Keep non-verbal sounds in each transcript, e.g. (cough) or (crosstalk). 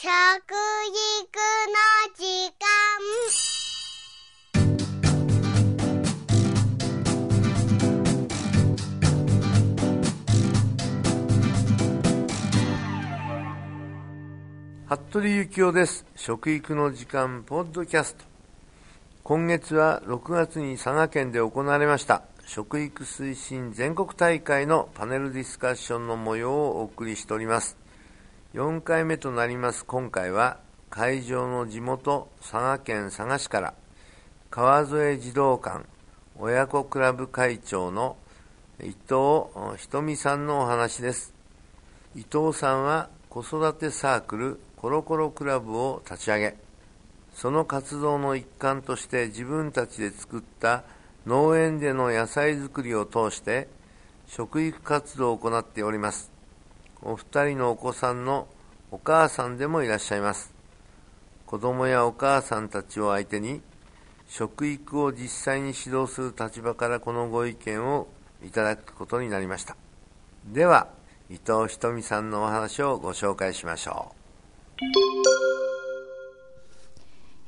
食育の時間。服部幸男です。食育の時間ポッドキャスト。今月は6月に佐賀県で行われました。食育推進全国大会のパネルディスカッションの模様をお送りしております。4回目となります。今回は会場の地元佐賀県佐賀市から川添児童館親子クラブ会長の伊藤ひとみさんのお話です。伊藤さんは子育てサークルコロコロクラブを立ち上げその活動の一環として自分たちで作った農園での野菜作りを通して食育活動を行っております。お二人のお子さんのお母さんでもいらっしゃいます。子供やお母さんたちを相手に食育を実際に指導する立場からこのご意見をいただくことになりました。では伊藤ひとみさんのお話をご紹介しましょう、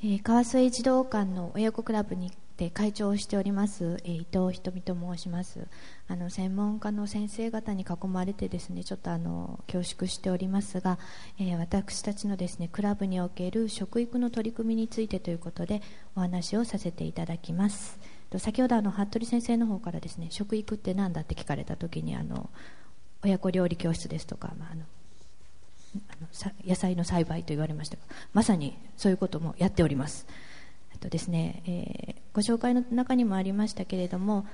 えー、川添児童館の親子クラブにで会長をしております、えー、伊藤ひとみと申します。あの専門家の先生方に囲まれてですねちょっとあの恐縮しておりますが、えー、私たちのですねクラブにおける食育の取り組みについてということでお話をさせていただきます。先ほどあの服部先生の方からですね食育って何だって聞かれた時にあの親子料理教室ですとか、まあ、あの野菜の栽培と言われましたがまさにそういうこともやっております。とですね、えー、ご紹介の中にもありましたけれども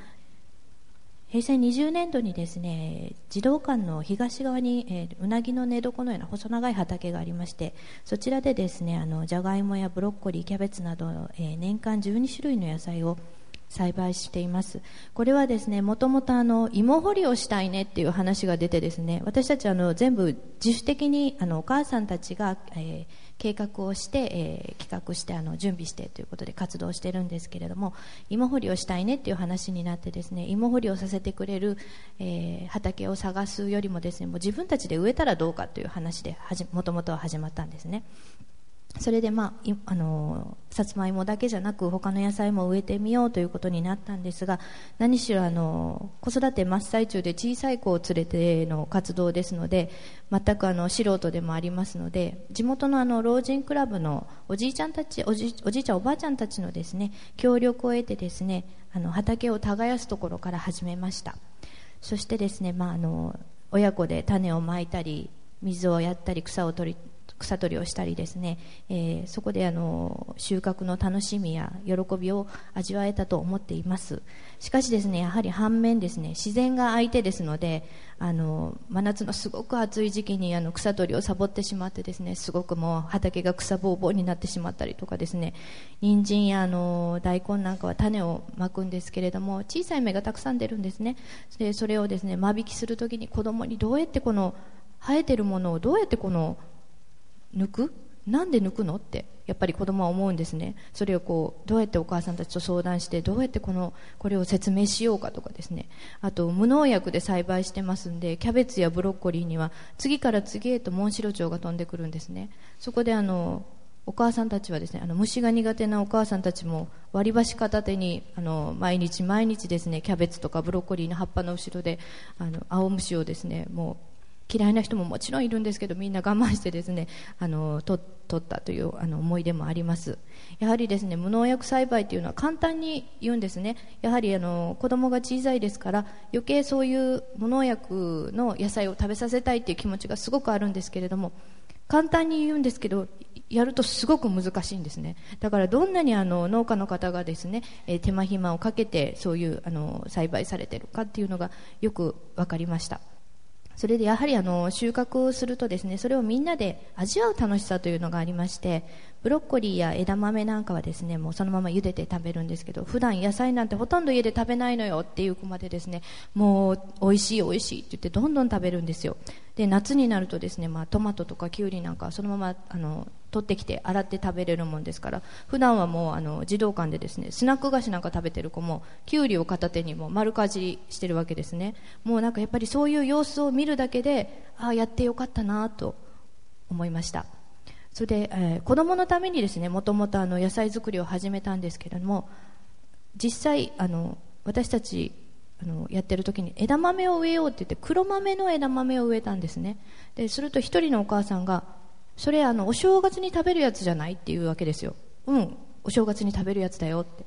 平成20年度にですね児童館の東側に、えー、うなぎの寝床のような細長い畑がありましてそちらでですねあのじゃがいもやブロッコリーキャベツなど、えー、年間12種類の野菜を栽培していますこれはですねもともと芋掘りをしたいねっていう話が出てですね私たちあの全部自主的にあのお母さんたちが、えー計画をして、えー、企画してあの準備してということで活動してるんですけれども芋掘りをしたいねっていう話になってですね芋掘りをさせてくれる、えー、畑を探すよりもですねもう自分たちで植えたらどうかという話でもともとは始まったんですね。それで、まあ、あのさつまいもだけじゃなく他の野菜も植えてみようということになったんですが何しろあの子育て真っ最中で小さい子を連れての活動ですので全くあの素人でもありますので地元のあの老人クラブのおじいちゃんたちおじおじいちゃんおばあちゃんたちのですね協力を得てですねあの畑を耕すところから始めました。そしてですね、まあ、あの親子で種をまいたり水をやったり草を取り草取りをしたりですね、えー、そこであの収穫の楽しみや喜びを味わえたと思っています。しかしですねやはり反面ですね自然が相手ですのであの真夏のすごく暑い時期にあの草取りをサボってしまってですねすごくもう畑が草ぼうぼうになってしまったりとかですね人参やあの大根なんかは種をまくんですけれども小さい芽がたくさん出るんですね。でそれをですね間引きするときに子供にどうやってこの生えてるものをどうやってこの抜く？なんで抜くのってやっぱり子供は思うんですね。それをこうどうやってお母さんたちと相談してどうやってこのこれを説明しようかとかですね。あと無農薬で栽培してますんでキャベツやブロッコリーには次から次へとモンシロチョウが飛んでくるんですね。そこであのお母さんたちはですねあの虫が苦手なお母さんたちも割り箸片手にあの毎日毎日ですねキャベツとかブロッコリーの葉っぱの後ろであの青虫をですねもう嫌いな人ももちろんいるんですけどみんな我慢してですね (laughs) あの取ったというあの思い出もあります。やはりですね無農薬栽培というのは簡単に言うんですね。やはりあの子供が小さいですから余計そういう無農薬の野菜を食べさせたいという気持ちがすごくあるんですけれども簡単に言うんですけどやるとすごく難しいんですね。だからどんなにあの農家の方がですね、え手間暇をかけてそういうあの栽培されてるかっていうのがよく分かりました。それでやはりあの収穫をするとですねそれをみんなで味わう楽しさというのがありましてブロッコリーや枝豆なんかはですねもうそのまま茹でて食べるんですけど普段野菜なんてほとんど家で食べないのよっていう子までですねもう美味しい美味しいって言ってどんどん食べるんですよ。で夏になるとですね、まあ、トマトとかキュウリなんかそのままあの取ってきて洗って食べれるもんですから普段はもうあの児童館でですねスナック菓子なんか食べてる子もきゅうりを片手にも丸かじりしてるわけですね。もうなんかやっぱりそういう様子を見るだけでああやってよかったなと思いました。それで、えー、子供のためにですねもともと野菜作りを始めたんですけれども実際あの私たちあのやってる時に枝豆を植えようって言って黒豆の枝豆を植えたんですね。ですると一人のお母さんがそれあのお正月に食べるやつじゃないっていうわけですよ。うんお正月に食べるやつだよって。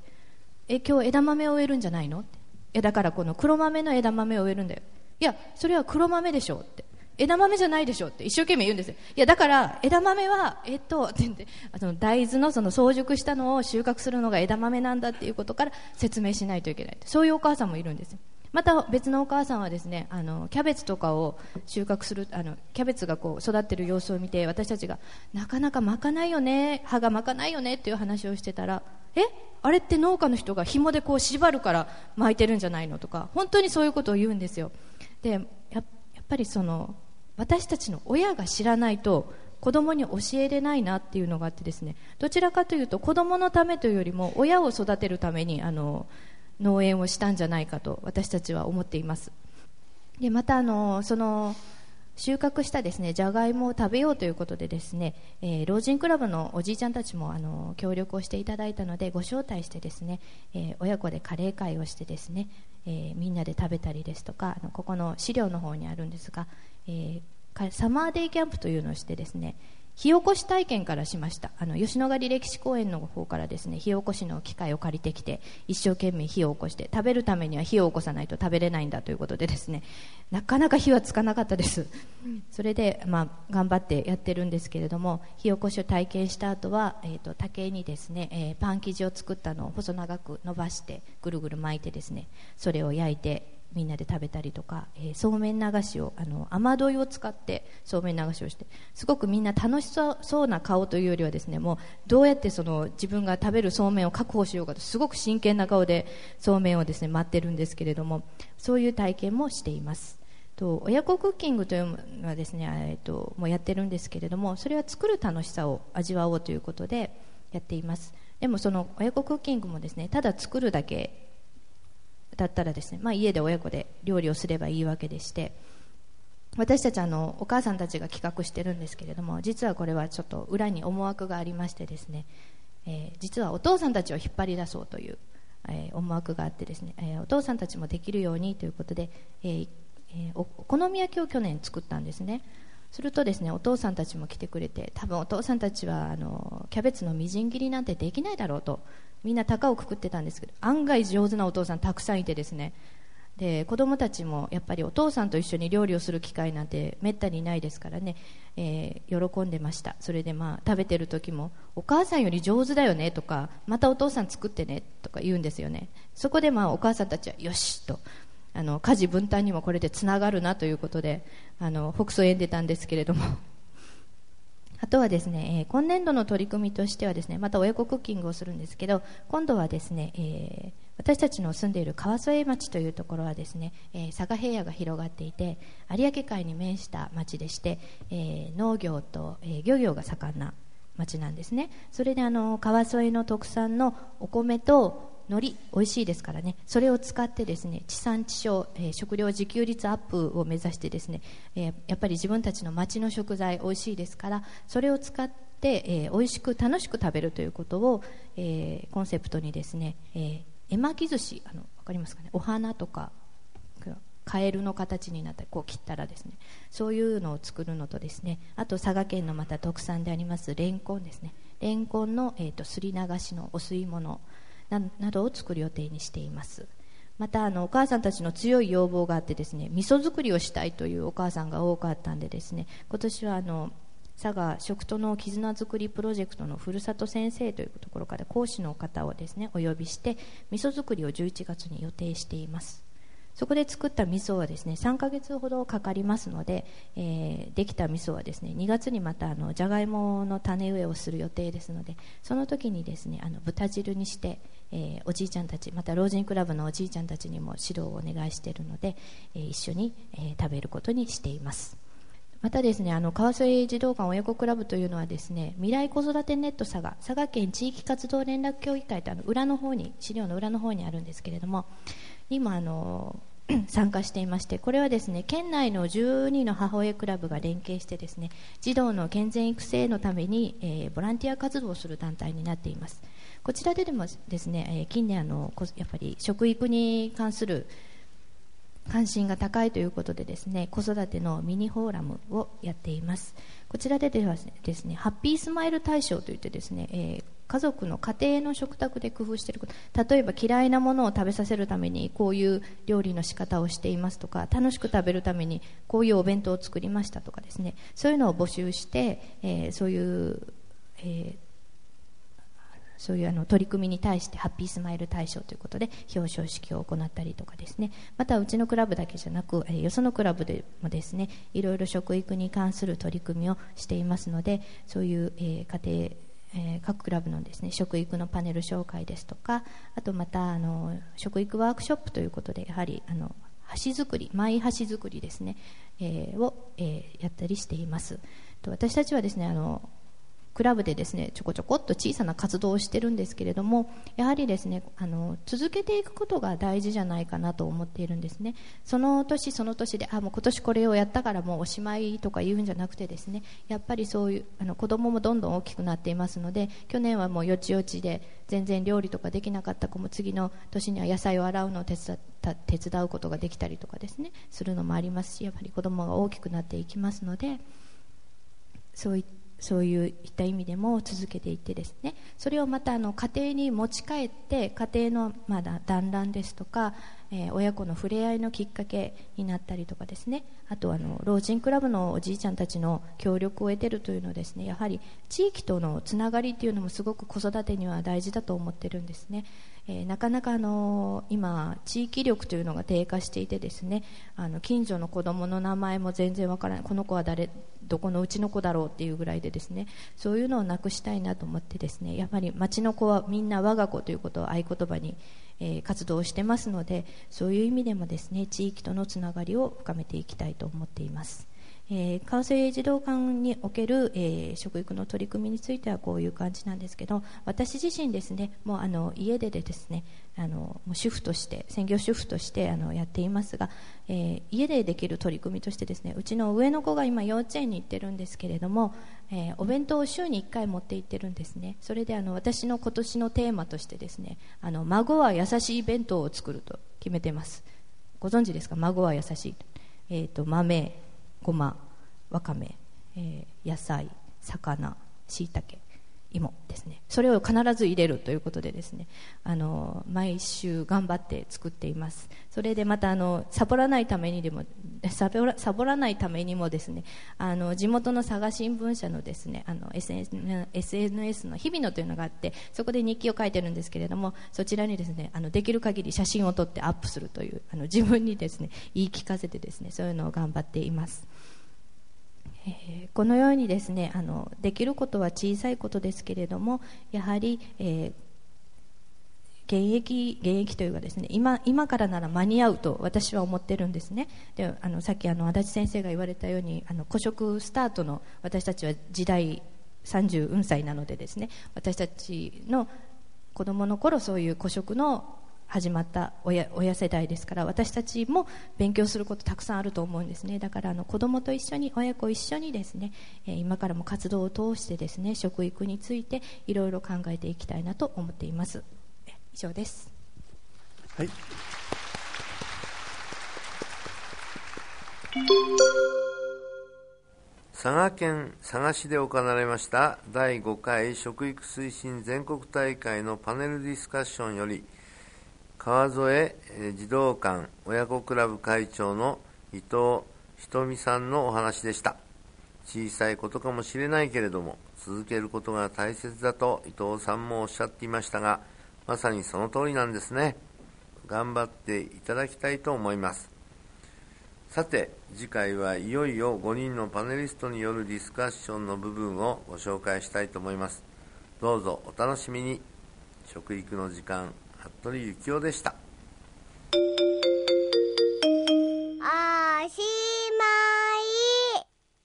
え今日枝豆を植えるんじゃないのって。えだからこの黒豆の枝豆を植えるんだよ。いやそれは黒豆でしょって。枝豆じゃないでしょって一生懸命言うんですよ。いや、だから、枝豆は、えっと、って、あの、大豆のその早熟したのを収穫するのが枝豆なんだっていうことから説明しないといけない。そういうお母さんもいるんですよ。また別のお母さんはですねあのキャベツとかを収穫するあのキャベツがこう育ってる様子を見て私たちがなかなか巻かないよね葉が巻かないよねっていう話をしてたらえ？あれって農家の人が紐でこう縛るから巻いてるんじゃないの？とか本当にそういうことを言うんですよでやっぱりその私たちの親が知らないと子供に教えれないなっていうのがあってですね。どちらかというと子供のためというよりも親を育てるためにあの農園をしたんじゃないかと私たちは思っています。でまたあのその収穫したですねじゃがいもを食べようということでですね、えー、老人クラブのおじいちゃんたちもあの協力をしていただいたのでご招待してですね、えー、親子でカレー会をしてですね、えー、みんなで食べたりですとかあのここの資料の方にあるんですが、えサマーデイキャンプというのをしてですね火起こし体験からしました。あの吉野ヶ里歴史公園の方からですね火起こしの機械を借りてきて一生懸命火を起こして食べるためには火を起こさないと食べれないんだということでですねなかなか火はつかなかったです。それで、まあ、頑張ってやってるんですけれども火起こしを体験した後は、えーと、竹にですね、えー、パン生地を作ったのを細長く伸ばしてぐるぐる巻いてですねそれを焼いてみんなで食べたりとか、えー、そうめん流しをあの雨どいを使ってそうめん流しをしてすごくみんな楽しそうな顔というよりはですねもうどうやってその自分が食べるそうめんを確保しようかとすごく真剣な顔でそうめんをですね待ってるんですけれどもそういう体験もしています。と親子クッキングというのはですね、えーと、もうやってるんですけれどもそれは作る楽しさを味わおうということでやっています。でもその親子クッキングもですねただ作るだけだったらですね、まあ、家で親子で料理をすればいいわけでして私たちあのお母さんたちが企画してるんですけれども実はこれはちょっと裏に思惑がありましてですね、えー、実はお父さんたちを引っ張り出そうという、えー、思惑があってですね、えー、お父さんたちもできるようにということで、えお好み焼きを去年作ったんですね。するとですねお父さんたちも来てくれて多分お父さんたちはあのキャベツのみじん切りなんてできないだろうとみんな高をくくってたんですけど案外上手なお父さんたくさんいてですね。で子供たちもやっぱりお父さんと一緒に料理をする機会なんてめったにないですからね、えー、喜んでました。それでまあ食べてる時もお母さんより上手だよねとかまたお父さん作ってねとか言うんですよね。そこでまあお母さんたちはよしとあの家事分担にもこれでつながるなということであの北総園出たんですけれども (laughs) あとはですね、えー、今年度の取り組みとしてはですね、また親子クッキングをするんですけど、今度はですね、えー、私たちの住んでいる川添町というところはですね、えー、佐賀平野が広がっていて、有明海に面した町でして、えー、農業と、えー、漁業が盛んな町なんですね。それであの川添の特産のお米と海苔美味しいですからね。それを使ってですね地産地消、えー、食料自給率アップを目指してですね、えー、やっぱり自分たちの町の食材美味しいですからそれを使って、えー、美味しく楽しく食べるということを、えー、コンセプトにですね、えー、絵巻き寿司あの分かりますかね？お花とかカエルの形になったこう切ったらですねそういうのを作るのとですねあと佐賀県のまた特産でありますレンコンですね。レンコンの、えーとすり流しのお吸い物などを作る予定にしています。またあのお母さんたちの強い要望があってですね味噌作りをしたいというお母さんが多かったんでですね今年はあの佐賀食との絆づくりプロジェクトのふるさと先生というところから講師の方をですねお呼びして味噌作りを11月に予定しています。そこで作った味噌はですね3ヶ月ほどかかりますので、えー、できた味噌はですね2月にまたあのじゃがいもの種植えをする予定ですのでその時にですねあの豚汁にして、えー、おじいちゃんたちまた老人クラブのおじいちゃんたちにも指導をお願いしているので、えー、一緒に、え食べることにしています。またですねあの川添児童館親子クラブというのはですね未来子育てネット佐賀佐賀県地域活動連絡協議会とあの裏の方に資料の裏の方にあるんですけれども今あの (clears throat) 参加していましてこれはですね県内の12の母親クラブが連携してですね児童の健全育成のために、えー、ボランティア活動をする団体になっています。こちらででもですね、えー、近年あのやっぱり食育に関する関心が高いということでですね子育てのミニフォーラムをやっています。こちらでではですねハッピースマイル大賞といってですね、えー、家族の家庭の食卓で工夫していること例えば嫌いなものを食べさせるためにこういう料理の仕方をしていますとか楽しく食べるためにこういうお弁当を作りましたとかですねそういうのを募集して、えー、そういう、えーそういうあの取り組みに対してハッピースマイル大賞ということで表彰式を行ったりとかですね。またうちのクラブだけじゃなく、えよそのクラブでもですねいろいろ食育に関する取り組みをしていますのでそういう、え家庭えー、各クラブのですね食育のパネル紹介ですとかあとまたあの食育ワークショップということでやはりあの箸作りマイ箸作りですね、えー、を、えー、やったりしています。と私たちはですねあのクラブでですねちょこちょこっと小さな活動をしてるんですけれどもやはりですねあの続けていくことが大事じゃないかなと思っているんですね。その年その年であもう今年これをやったからもうおしまいとか言うんじゃなくてですねやっぱりそういうあの子供もどんどん大きくなっていますので去年はもうよちよちで全然料理とかできなかった子も次の年には野菜を洗うのを手伝った手伝うことができたりとかですねするのもありますしやっぱり子供が大きくなっていきますのでそういったそういった意味でも続けていってですね。それをまたあの家庭に持ち帰って家庭のまだ団らんですとか、えー、親子の触れ合いのきっかけになったりとかですね。あとあの老人クラブのおじいちゃんたちの協力を得てるというのはですねやはり地域とのつながりというのもすごく子育てには大事だと思ってるんですね。えー、なかなかあの今、地域力というのが低下していてですねあの近所の子供の名前も全然わからない。この子は誰どこのうちの子だろうっていうぐらいでですねそういうのをなくしたいなと思ってですねやっぱり町の子はみんな我が子ということを合言葉に、え、活動してますのでそういう意味でもですね地域とのつながりを深めていきたいと思っています。えー、川瀬児童館における、えー、食育の取り組みについてはこういう感じなんですけど私自身ですねもうあの家ででですねあのもう主婦として専業主婦としてあのやっていますが、えー、家でできる取り組みとしてですねうちの上の子が今幼稚園に行ってるんですけれども、えお弁当を週に1回持って行ってるんですね。それであの私の今年のテーマとしてですねあの孫は優しい弁当を作ると決めてます。ご存知ですか？孫は優しい、えーと豆。ごまわかめ、えー、野菜魚しいたけ芋ですね。それを必ず入れるということでですねあの毎週頑張って作っています。それでまたあのサボらないためにでも (laughs) サボらサボらないためにもですねあの地元の佐賀新聞社のですねあの SNS, の日々のというのがあってそこで日記を書いてるんですけれどもそちらにですねあのできる限り写真を撮ってアップするというあの自分にですね言い聞かせてですねそういうのを頑張っています。えー、このようにですねあのできることは小さいことですけれどもやはり、えー、現役現役というかですね今今からなら間に合うと私は思ってるんですね。であのさっきあの足立先生が言われたようにあの古食スタートの私たちは時代30歳なのでですね私たちの子供の頃そういう古食の始まった親親世代ですから私たちも勉強することたくさんあると思うんですね。だからあの子供と一緒に親子一緒にですね、え今からも活動を通してですね食育についていろいろ考えていきたいなと思っています。以上です。はい。佐賀県佐賀市で行われました第5回食育推進全国大会のパネルディスカッションより川添児童館親子クラブ会長の伊藤ひとみさんのお話でした。小さいことかもしれないけれども続けることが大切だと伊藤さんもおっしゃっていましたがまさにその通りなんですね。頑張っていただきたいと思います。さて次回はいよいよ5人のパネリストによるディスカッションの部分をご紹介したいと思います。どうぞお楽しみに。食育の時間服部幸男でした。おし